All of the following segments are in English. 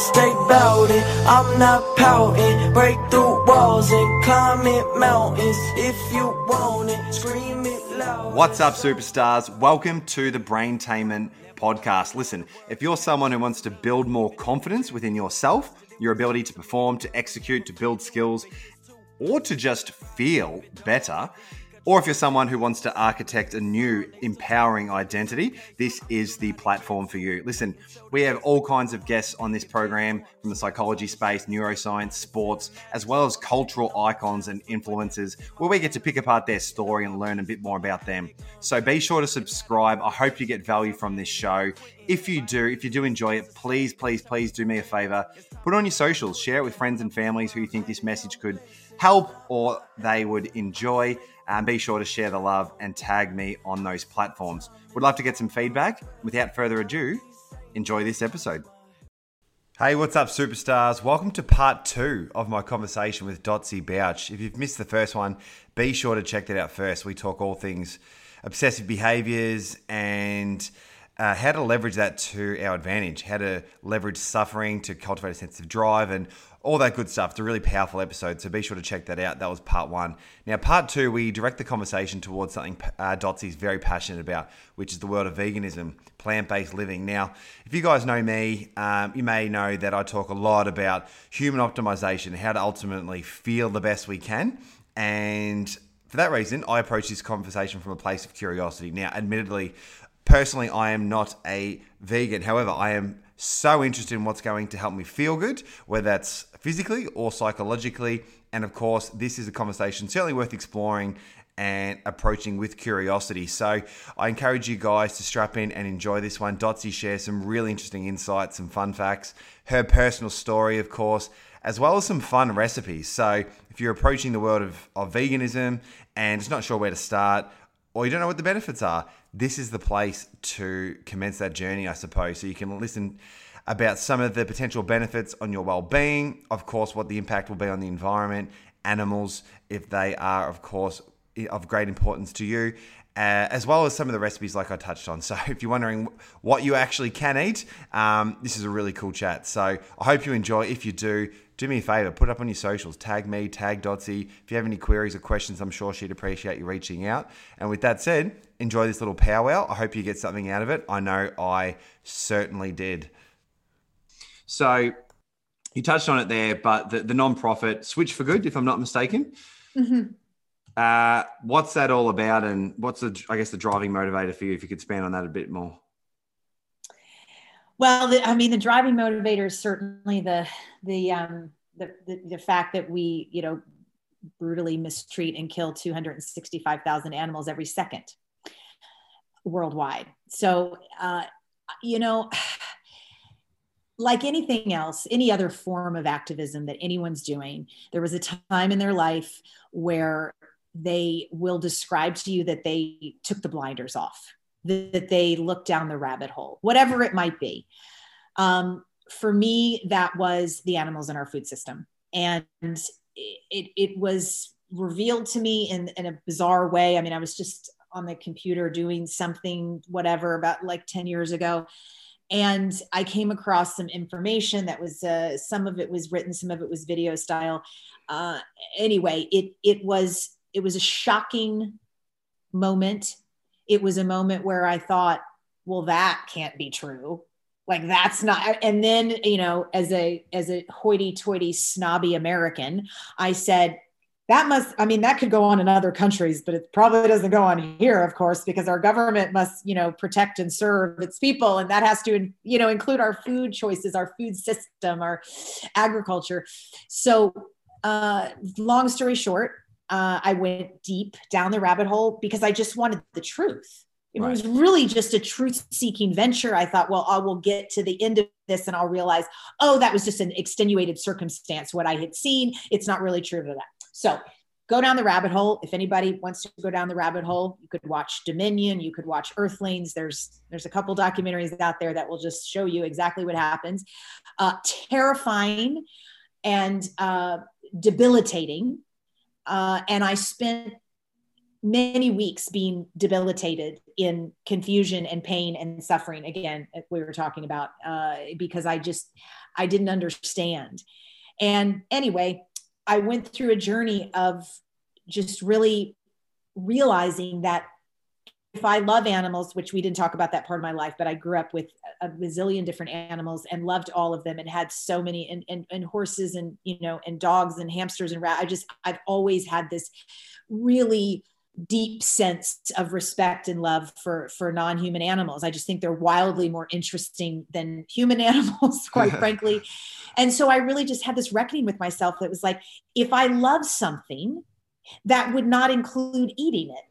stay bout it. I'm not pouting. Break through walls and climb it mountains. If you want it, scream it loud. What's up, superstars? Welcome to the Braintainment podcast. Listen, if you're someone who wants to build more confidence within yourself, your ability to perform, to execute, to build skills, or to just feel better, or if you're someone who wants to architect a new empowering identity, this is the platform for you. Listen, we have all kinds of guests on this program from the psychology space, neuroscience, sports, as well as cultural icons and influencers where we get to pick apart their story and learn a bit more about them. So be sure to subscribe. I hope you get value from this show. If you do, if you do enjoy it, please, please, please do me a favor. Put it on your socials, share it with friends and families who you think this message could help or they would enjoy. And be sure to share the love and tag me on those platforms. Would love to get some feedback. Without further ado, enjoy this episode. Hey, what's up, superstars? Welcome to part two of my conversation with Dotsie Bausch. If you've missed the first one, be sure to check that out first. We talk all things obsessive behaviors and uh, how to leverage that to our advantage, how to leverage suffering to cultivate a sense of drive and all that good stuff. It's a really powerful episode, so be sure to check that out. That was part one. Now, part two, we direct the conversation towards something uh, Dotsie's very passionate about, which is the world of veganism, plant based living. Now, if you guys know me, um, you may know that I talk a lot about human optimization, how to ultimately feel the best we can. And for that reason, I approach this conversation from a place of curiosity. Now, admittedly, personally, I am not a vegan. However, I am so interested in what's going to help me feel good, whether that's physically or psychologically. And of course, this is a conversation certainly worth exploring and approaching with curiosity. So I encourage you guys to strap in and enjoy this one. Dotsie shares some really interesting insights, some fun facts, her personal story, of course, as well as some fun recipes. So if you're approaching the world of, of veganism and just not sure where to start, or you don't know what the benefits are, this is the place to commence that journey, I suppose. So you can listen about some of the potential benefits on your well-being, of course, what the impact will be on the environment, animals, if they are, of course, of great importance to you, uh, as well as some of the recipes like I touched on. So if you're wondering what you actually can eat, um, this is a really cool chat. So I hope you enjoy. If you do, do me a favor, put up on your socials, tag me, tag Dotsie. If you have any queries or questions, I'm sure she'd appreciate you reaching out. And with that said, enjoy this little powwow. I hope you get something out of it. I know I certainly did. So you touched on it there, but the, the non-profit Switch for Good, if I'm not mistaken. Mm-hmm. Uh, what's that all about, and what's the I guess the driving motivator for you? If you could expand on that a bit more. Well, the, I mean, the driving motivator is certainly the the, um, the the the fact that we, you know, brutally mistreat and kill 265,000 animals every second worldwide. So, uh, you know like anything else, any other form of activism that anyone's doing, there was a time in their life where they will describe to you that they took the blinders off, that they look down the rabbit hole, whatever it might be. Um, for me, that was the animals in our food system. And it, it was revealed to me in, in a bizarre way. I mean, I was just on the computer doing something, whatever, about like 10 years ago and i came across some information that was uh, some of it was written some of it was video style uh, anyway it it was it was a shocking moment it was a moment where i thought well that can't be true. Like that's not and then you know as a as a hoity-toity snobby american i said that must i mean that could go on in other countries but it probably doesn't go on here of course because our government must you know protect and serve its people and that has to you know include our food choices our food system our agriculture. So uh, long story short uh, i went deep down the rabbit hole because i just wanted the truth it right. was really just a truth seeking venture i thought well i will get to the end of this and i'll realize oh that was just an extenuated circumstance what i had seen it's not really true to that so go down the rabbit hole. If anybody wants to go down the rabbit hole, you could watch Dominion, you could watch Earthlings. There's there's a couple documentaries out there that will just show you exactly what happens. Uh, terrifying and uh, debilitating. Uh, and I spent many weeks being debilitated in confusion and pain and suffering again we were talking about uh, because i just I didn't understand. And anyway, I went through a journey of just really realizing that if I love animals, which we didn't talk about that part of my life, but I grew up with a bazillion different animals and loved all of them and had so many and, and, and horses and, you know, and dogs and hamsters and rats. I just, I've always had this really deep sense of respect and love for, for non-human animals. I just think they're wildly more interesting than human animals, quite frankly. And so I really just had this reckoning with myself that was like, if I love something, that would not include eating it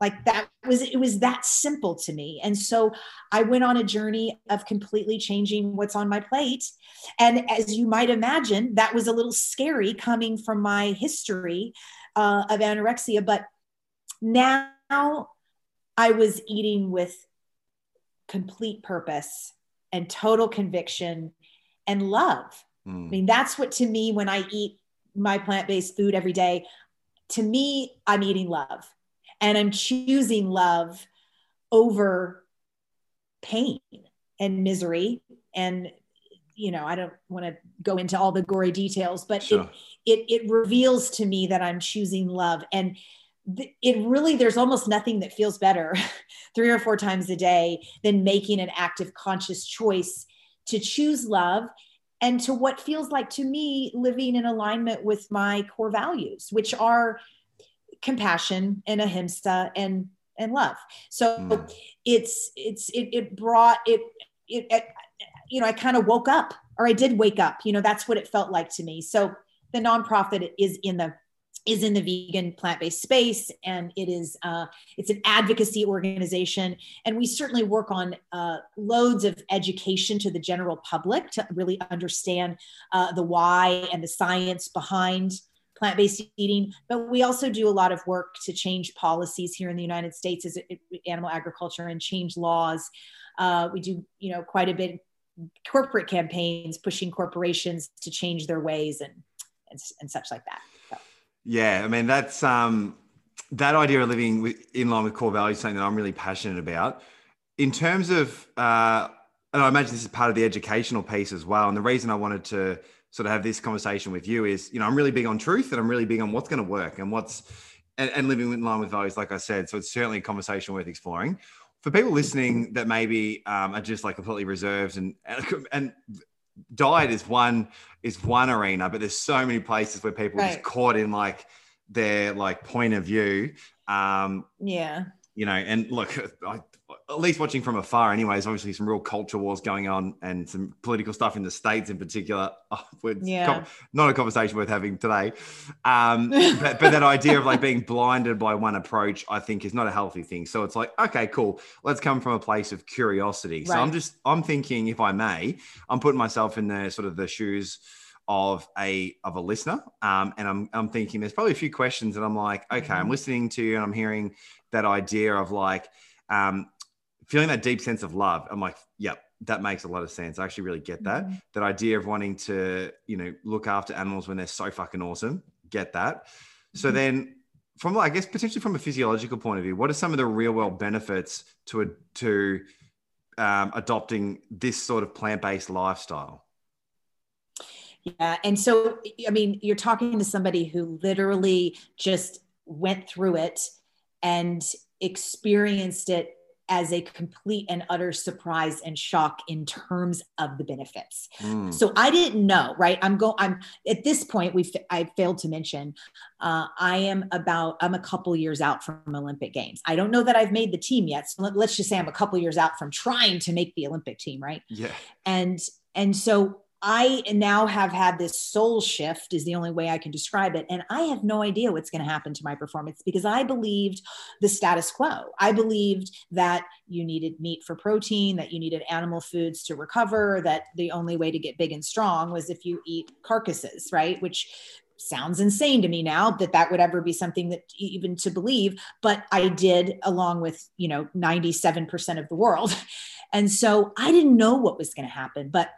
like that was it was that simple to me. And so i went on a journey of completely changing what's on my plate. And as you might imagine that was a little scary coming from my history uh, of anorexia but now i was eating with complete purpose and total conviction and love. Mm. i mean that's what to me when i eat my plant-based food every day to me i'm eating love and I'm choosing love over pain and misery and you know i don't want to go into all the gory details but sure. it, it it reveals to me that i'm choosing love and th- it really there's almost nothing that feels better three or four times a day than making an active conscious choice to choose love and to what feels like to me living in alignment with my core values which are compassion and ahimsa and and love. So mm. it's it's it, it brought it, it, it you know I kind of woke up or I did wake up. You know that's what it felt like to me. So the nonprofit is in the is in the vegan plant-based space and it is uh, it's an advocacy organization and we certainly work on uh, loads of education to the general public to really understand uh, the why and the science behind plant based eating, but we also do a lot of work to change policies here in the United States as animal agriculture and change laws. Uh, we do, you know, quite a bit corporate campaigns pushing corporations to change their ways and and, and such like that. So. Yeah, I mean that's um, that idea of living in line with core values, something that I'm really passionate about. In terms of, uh, and I imagine this is part of the educational piece as well. And the reason I wanted to sort of have this conversation with you is, you know, I'm really big on truth and I'm really big on what's going to work and what's, and, and living in line with values, like I said. So it's certainly a conversation worth exploring. For people listening that maybe um, are just like completely reserved and, and, and diet is one is one arena, but there's so many places where people right. just caught in like their like point of view. Um, yeah. You know, and look, I, at least watching from afar, anyways, obviously some real culture wars going on and some political stuff in the states in particular. Oh, yeah. not a conversation worth having today. Um, but, but that idea of like being blinded by one approach, I think, is not a healthy thing. So it's like, okay, cool. Let's come from a place of curiosity. Right. So I'm just, I'm thinking, if I may, I'm putting myself in the sort of the shoes of a of a listener, um, and I'm I'm thinking there's probably a few questions that I'm like, okay, mm-hmm. I'm listening to you and I'm hearing that idea of like um, feeling that deep sense of love. I'm like, yep, that makes a lot of sense. I actually really get that. Mm-hmm. That idea of wanting to, you know, look after animals when they're so fucking awesome. Get that. So mm-hmm. then from I guess potentially from a physiological point of view, what are some of the real world benefits to a, to um, adopting this sort of plant based lifestyle? Yeah, and so I mean, you're talking to somebody who literally just went through it and experienced it as a complete and utter surprise and shock in terms of the benefits. Mm. So I didn't know, right? I'm going. I'm at this point. We I failed to mention. Uh, I am about. I'm a couple years out from Olympic Games. I don't know that I've made the team yet. So let, let's just say I'm a couple years out from trying to make the Olympic team, right? Yeah. And and so I now have had this soul shift, is the only way I can describe it. And I have no idea what's going to happen to my performance because I believed the status quo. I believed that you needed meat for protein, that you needed animal foods to recover, that the only way to get big and strong was if you eat carcasses, right? Which sounds insane to me now that that would ever be something that even to believe but i did along with you know 97% of the world and so i didn't know what was going to happen but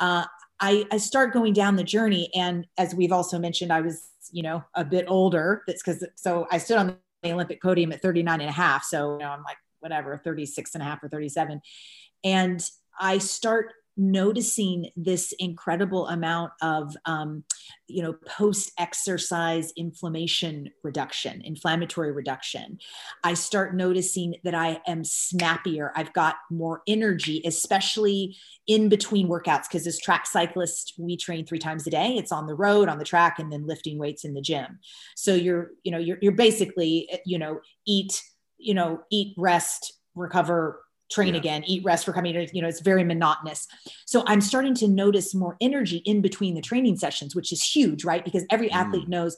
uh, I, I start going down the journey. And as we've also mentioned, I was, you know, a bit older. That's because, so I stood on the Olympic podium at 39 and a half. So, you know, I'm like, whatever, 36 and a half or 37. And I start noticing this incredible amount of um, you know post exercise inflammation reduction inflammatory reduction. I start noticing that i am snappier. I've got more energy especially in between workouts because as track cyclists we train three times a day. It's on the road on the track and then lifting weights in the gym. So you're you know you're, you're basically you know eat you know eat rest recover train yeah. again, eat, rest, recover. You know, it's very monotonous. So I'm starting to notice more energy in between the training sessions, which is huge, right? Because every mm. athlete knows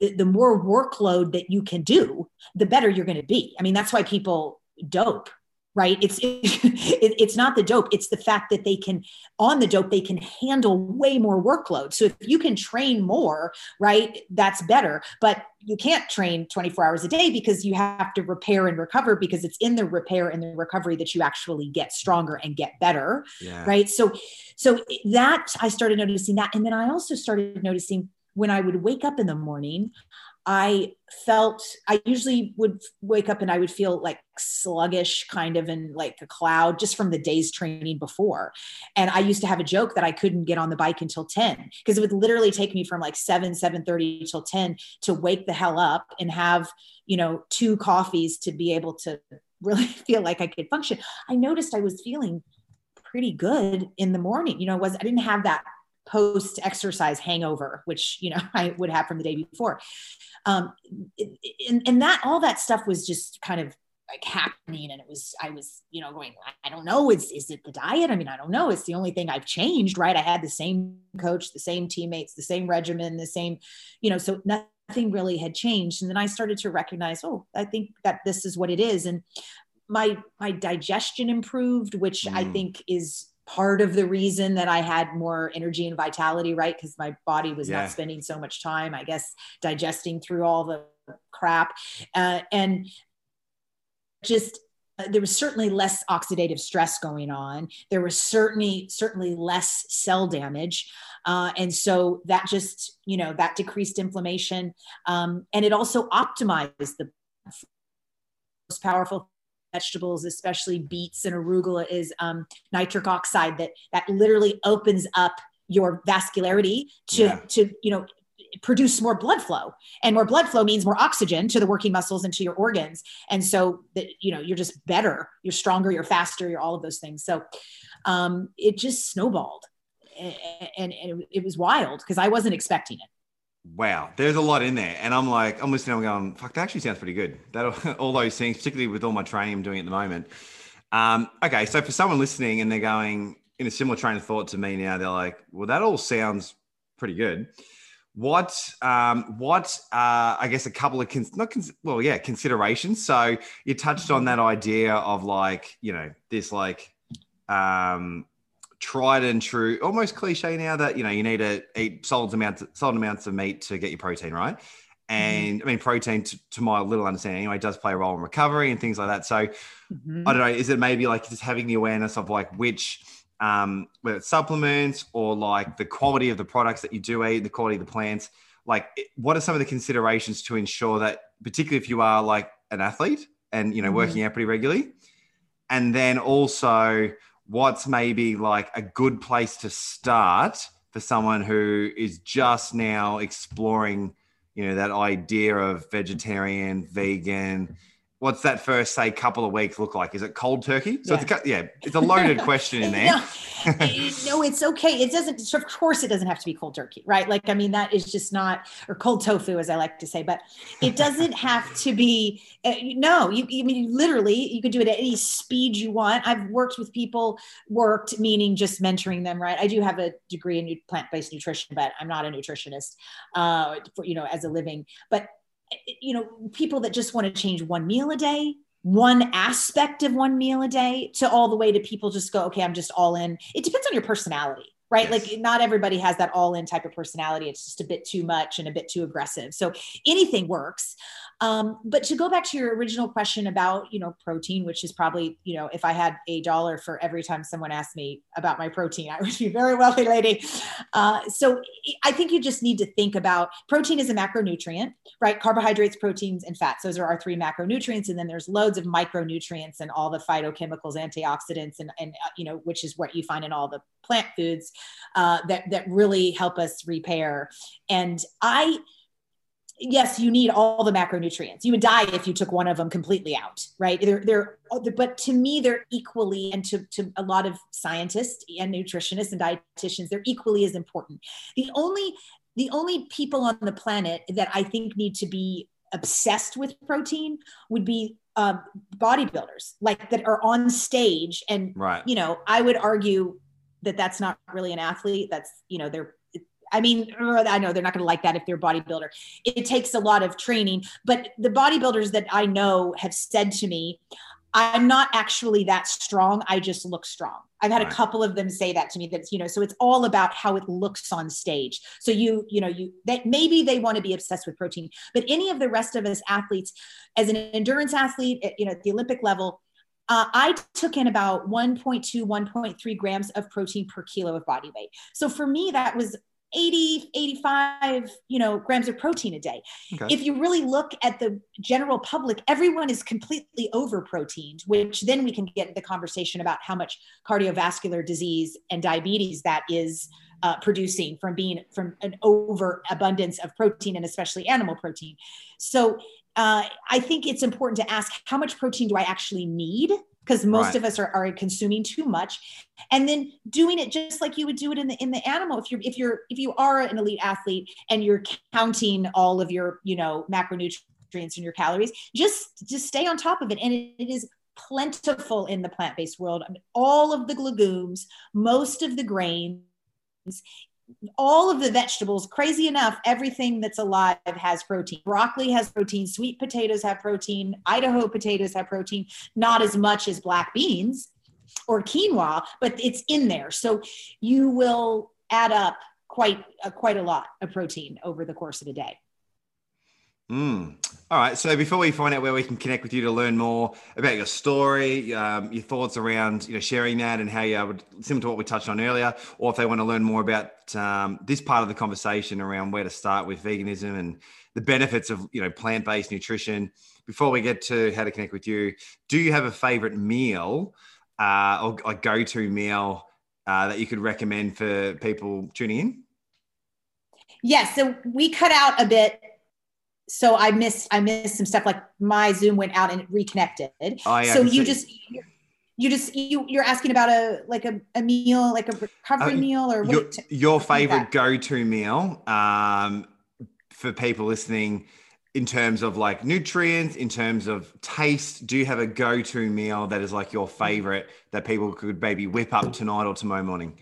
the, the more workload that you can do, the better you're going to be. I mean, that's why people dope right? It's it, it's not the dope. It's the fact that they can on the dope they can handle way more workload. So if you can train more right that's better. But you can't train 24 hours a day because you have to repair and recover because it's in the repair and the recovery that you actually get stronger and get better yeah. right? So so that i started noticing that. And then i also started noticing when i would wake up in the morning I felt I usually would wake up and I would feel like sluggish, kind of in like a cloud just from the day's training before. And I used to have a joke that I couldn't get on the bike until 10 because it would literally take me from like 7, 7:30 till 10 to wake the hell up and have, you know, two coffees to be able to really feel like I could function. I noticed I was feeling pretty good in the morning. You know, was I didn't have that post exercise hangover, which, you know, I would have from the day before. Um, and, and that, all that stuff was just kind of like happening and it was i was you know going i don't know is is it the diet i mean i don't know it's the only thing i've changed right i had the same coach the same teammates the same regimen the same you know so nothing really had changed and then i started to recognize oh i think that this is what it is and my my digestion improved which mm. i think is part of the reason that I had more energy and vitality, right? Because my body was yeah. not spending so much time, I guess, digesting through all the crap. Uh, and just uh, there was certainly less oxidative stress going on. There was certainly certainly less cell damage, uh, and so that just you know that decreased inflammation, um, and it also optimized the most powerful vegetables, especially beets and arugula, is um, nitric oxide that that literally opens up your vascularity to yeah. to you know produce more blood flow. And more blood flow means more oxygen to the working muscles and to your organs. And so that you know you're just better you're stronger you're faster you're all of those things. So um, it just snowballed. And, and, and it was wild because i wasn't expecting it wow, there's a lot in there. And I'm like, I'm listening, I'm going, fuck, that actually sounds pretty good. That all those things, particularly with all my training I'm doing at the moment. Um, okay, so for someone listening and they're going in a similar train of thought to me now, they're like, well, that all sounds pretty good. What, um, what, uh, I guess a couple of, cons- not, cons- well, yeah, considerations. So you touched on that idea of like, you know, this like, um, tried and true, almost cliche now that you know you need to eat solid amounts solid amounts of meat to get your protein right. Mm-hmm. And mm-hmm. I mean, protein, to, to, my little understanding anyway, does play a role in recovery and things like that. So mm-hmm. I don't know, is it maybe like just having the awareness of like which, um, whether it's supplements or like the quality of the products that you do eat, the quality of the plants, like what are some of the considerations to ensure that, particularly if you are like an athlete and, you know, mm-hmm. working out pretty regularly, and then also what's maybe like a good place to start for someone who is just now exploring you know that idea of vegetarian vegan what's that first say couple of weeks look like? Is it cold turkey? So yeah. it's a, yeah, it's a loaded question in there. no, no, it's okay. It doesn't. Of course, it doesn't have to be cold turkey, right? Like I mean, that is just not or cold tofu, as I like to say. But it doesn't have to be. Uh, no, you. I mean, literally, you can do it at any speed you want. I've worked with people. Worked meaning just mentoring them, right? I do have a degree in plant-based nutrition, but I'm not a nutritionist. Uh, for you know, as a living, but you know, people that just want to change one meal a day, one aspect of one meal a day, to all the way to people just go, okay, I'm just all in. It depends on your personality, right? Yes. Like not everybody has that all in type of personality. It's just a bit too much and a bit too aggressive. So anything works. Um, but to go back to your original question about, you know, protein, which is probably, you know, if I had a dollar for every time someone asked me about my protein, I would be a very wealthy lady. Uh, so I think you just need to think about protein is a macronutrient, right? Carbohydrates, proteins, and fats. Those are our three macronutrients. And then there's loads of micronutrients and all the phytochemicals, antioxidants, and, and uh, you know, which is what you find in all the plant foods uh, that, that really help us repair. And I, yes, you need all the macronutrients. You would die if you took one of them completely out, right? They're, they're, but to me, they're equally, and to, to a lot of scientists and nutritionists and dietitians, they're equally as important. The only, the only people on the planet that I think need to be obsessed with protein would be uh, bodybuilders, like that are on stage, and right. you know, I would argue that that's not really an athlete. That's you know, they're I mean, I know they're not going to like that if they're a bodybuilder. It takes a lot of training, but the bodybuilders that I know have said to me, I'm not actually that strong. I just look strong. I've had right. a couple of them say that to me. That's you know, so it's all about how it looks on stage. So you, you know, you that maybe they want to be obsessed with protein, but any of the rest of us athletes, as an endurance athlete, at, you know, at the Olympic level, uh, I took in about 1.2, 1.3 grams of protein per kilo of body weight. So for me, that was 80 85 you know grams of protein a day okay. if you really look at the general public everyone is completely over proteined which then we can get the conversation about how much cardiovascular disease and diabetes that is uh, producing from being from an overabundance of protein and especially animal protein so uh, i think it's important to ask how much protein do i actually need? Because most right. of us are, are consuming too much. And then doing it just like you would do it in the in the animal. If you're if you're if you are an elite athlete and you're counting all of your you know macronutrients and your calories just just stay on top of it. And it, it is plentiful in the plant-based world. I mean, all of the legumes most of the grains all of the vegetables, crazy enough, everything that's alive has protein. Broccoli has protein, sweet potatoes have protein, Idaho potatoes have protein, not as much as black beans or quinoa, but it's in there. So you will add up quite uh, quite a lot of protein over the course of a day. Mm. All right. So before we find out where we can connect with you to learn more about your story, um, your thoughts around you know sharing that and how you would similar to what we touched on earlier, or if they want to learn more about um, this part of the conversation around where to start with veganism and the benefits of you know plant based nutrition. Before we get to how to connect with you, do you have a favorite meal uh, or a go to meal uh, that you could recommend for people tuning in? Yes. So we cut out a bit so I missed I missed some stuff like my Zoom went out and it reconnected. Oh, yeah, so you just you just you you're asking about a like a, a meal like a recovery uh, meal or your, your favorite go-to meal um, for people listening in terms of like nutrients in terms of taste do you have a go-to meal that is like your favorite that people could maybe whip up tonight or tomorrow morning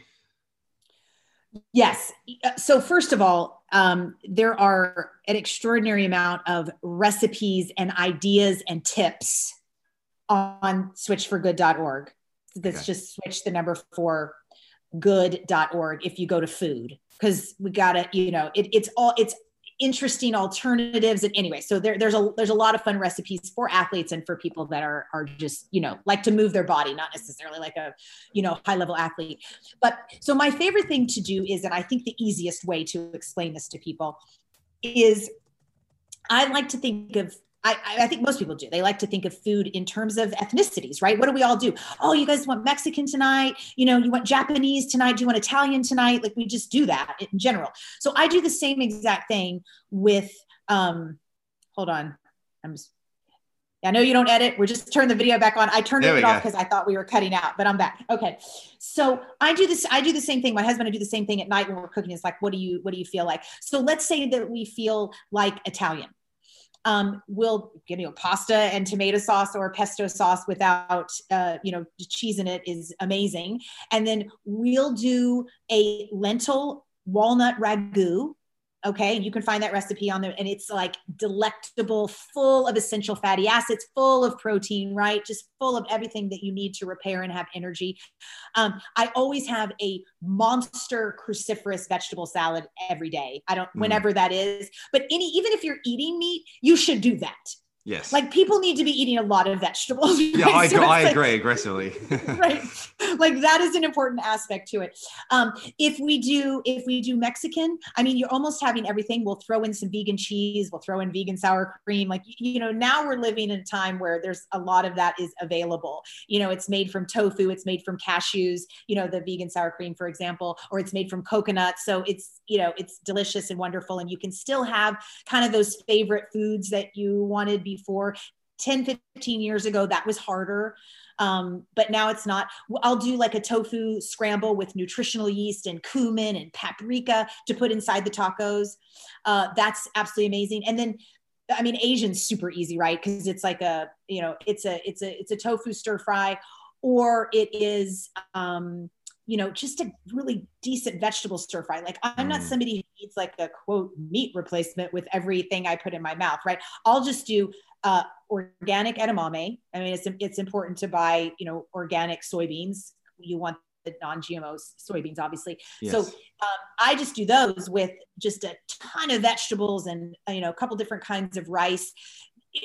Yes. So, first of all, um, there are an extraordinary amount of recipes and ideas and tips on switchforgood.org. That's okay. just switch the number for good.org if you go to food because we got to, you know, it, it's all, it's interesting alternatives. And anyway so there, there's a there's a lot of fun recipes for athletes and for people that are are just you know like to move their body not necessarily like a you know high level athlete. But so my favorite thing to do is and i think the easiest way to explain this to people is i like to think of I, I, think most people do. They like to think of food in terms of ethnicities, right? What do we all do? Oh, you guys want Mexican tonight? You know, you want Japanese tonight? Do you want Italian tonight? Like we just do that in general. So I do the same exact thing with, um, hold on. I'm just, I know you don't edit. We're just turn the video back on. I turned it off because I thought we were cutting out, but I'm back. Okay. So I do this. I do the same thing. My husband, I do the same thing at night when we're cooking. It's like, what do you, what do you feel like? So let's say that we feel like Italian um, we'll you know pasta and tomato sauce or pesto sauce without uh, you know cheese in it is amazing. And then we'll do a lentil walnut ragu Okay, you can find that recipe on there, and it's like delectable, full of essential fatty acids, full of protein, right? Just full of everything that you need to repair and have energy. Um, I always have a monster cruciferous vegetable salad every day. I don't, mm. whenever that is, but any, even if you're eating meat, you should do that Yes. Like people need to be eating a lot of vegetables. Yeah, I, so I like, agree aggressively. right. Like that is an important aspect to it. Um, if we do, if we do Mexican, I mean, you're almost having everything. We'll throw in some vegan cheese. We'll throw in vegan sour cream. Like, you know, now we're living in a time where there's a lot of that is available. You know, it's made from tofu. It's made from cashews, you know, the vegan sour cream, for example, or it's made from coconut. So it's, you know, it's delicious and wonderful. And you can still have kind of those favorite foods that you wanted before 10 15 years ago that was harder. Um, but now it's not. I'll do like a tofu scramble with nutritional yeast and cumin and paprika to put inside the tacos. Uh, that's absolutely amazing. And then i mean asian's super easy right? Because it's like a you know it's a it's a it's a tofu stir fry or it is um, you know, just a really decent vegetable stir fry. Like I'm not mm. somebody who needs like a quote meat replacement with everything I put in my mouth, right? I'll just do uh, organic edamame. I mean, it's it's important to buy, you know, organic soybeans. You want the non-GMO soybeans, obviously. Yes. So um, I just do those with just a ton of vegetables and you know a couple different kinds of rice.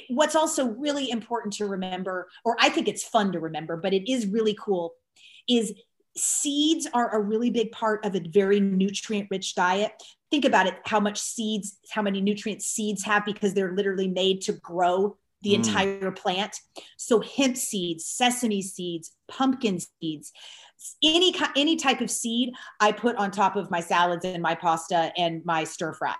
What's also really important to remember, or I think it's fun to remember, but it is really cool, is seeds are a really big part of a very nutrient rich diet. Think about it how much seeds how many nutrients seeds have because they're literally made to grow the mm. entire plant so hemp seeds sesame seeds pumpkin seeds any any type of seed I put on top of my salads and my pasta and my stir fry.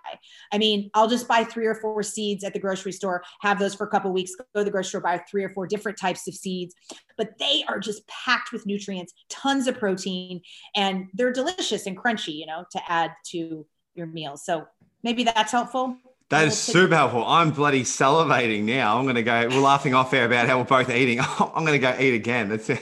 I mean, I'll just buy three or four seeds at the grocery store, have those for a couple weeks, go to the grocery store, buy three or four different types of seeds, but they are just packed with nutrients, tons of protein, and they're delicious and crunchy, you know, to add to your meals. So maybe that's helpful. That is super helpful. I'm bloody salivating now. I'm going to go. We're laughing off air about how we're both eating. I'm going to go eat again. That's it.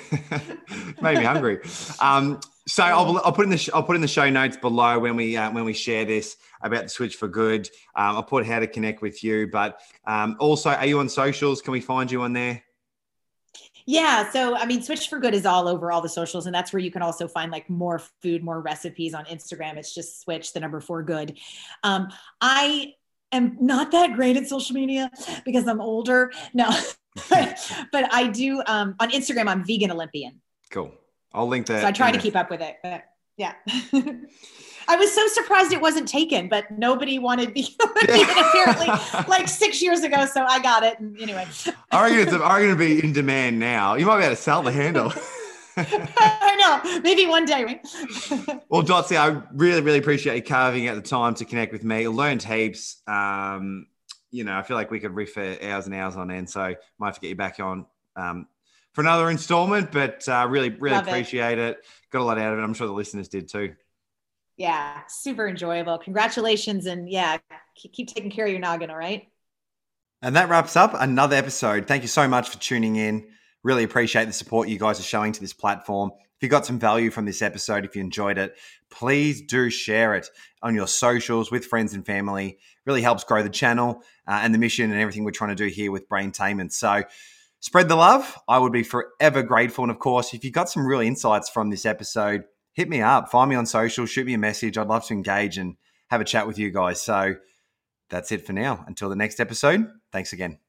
made me hungry. Um, so I'll, I'll, put in the I'll put in the show notes below when we uh, when we share this about the switch for good. Um, I'll put how to connect with you, but um, also, are you on socials? Can we find you on there? Yeah. So, I mean, Switch for Good is all over all the socials, and that's where you can also find like more food, more recipes on Instagram. It's just Switch, the number four good. Um, I am not that great at social media because I'm older. No, but I do um, on Instagram. I'm vegan Olympian. Cool. I'll link that. So I try to keep up with it. But yeah. I was so surprised it wasn't taken, but nobody wanted vegan apparently like six years ago. So I got it. And anyway. I reckon it's going to be in demand now. You might be able to sell the handle. I know. Maybe one day. Right? well, Dotsie, I really, really appreciate you carving out the time to connect with me. I learned heaps. Um, you know, I feel like we could riff for hours and hours on end. So might have to get you back on um, for another installment. But uh, really, really Love appreciate it. it. Got a lot out of it. I'm sure the listeners did too. Yeah, super enjoyable. Congratulations, and yeah, keep taking care of your noggin. All right. And that wraps up another episode. Thank you so much for tuning in. Really appreciate the support you guys are showing to this platform. If you got some value from this episode, if you enjoyed it, please do share it on your socials with friends and family. Really helps grow the channel uh, and the mission and everything we're trying to do here with Braintainment. So spread the love. I would be forever grateful. And of course, if you got some real insights from this episode, hit me up, find me on social, shoot me a message. I'd love to engage and have a chat with you guys. So that's it for now. Until the next episode, thanks again.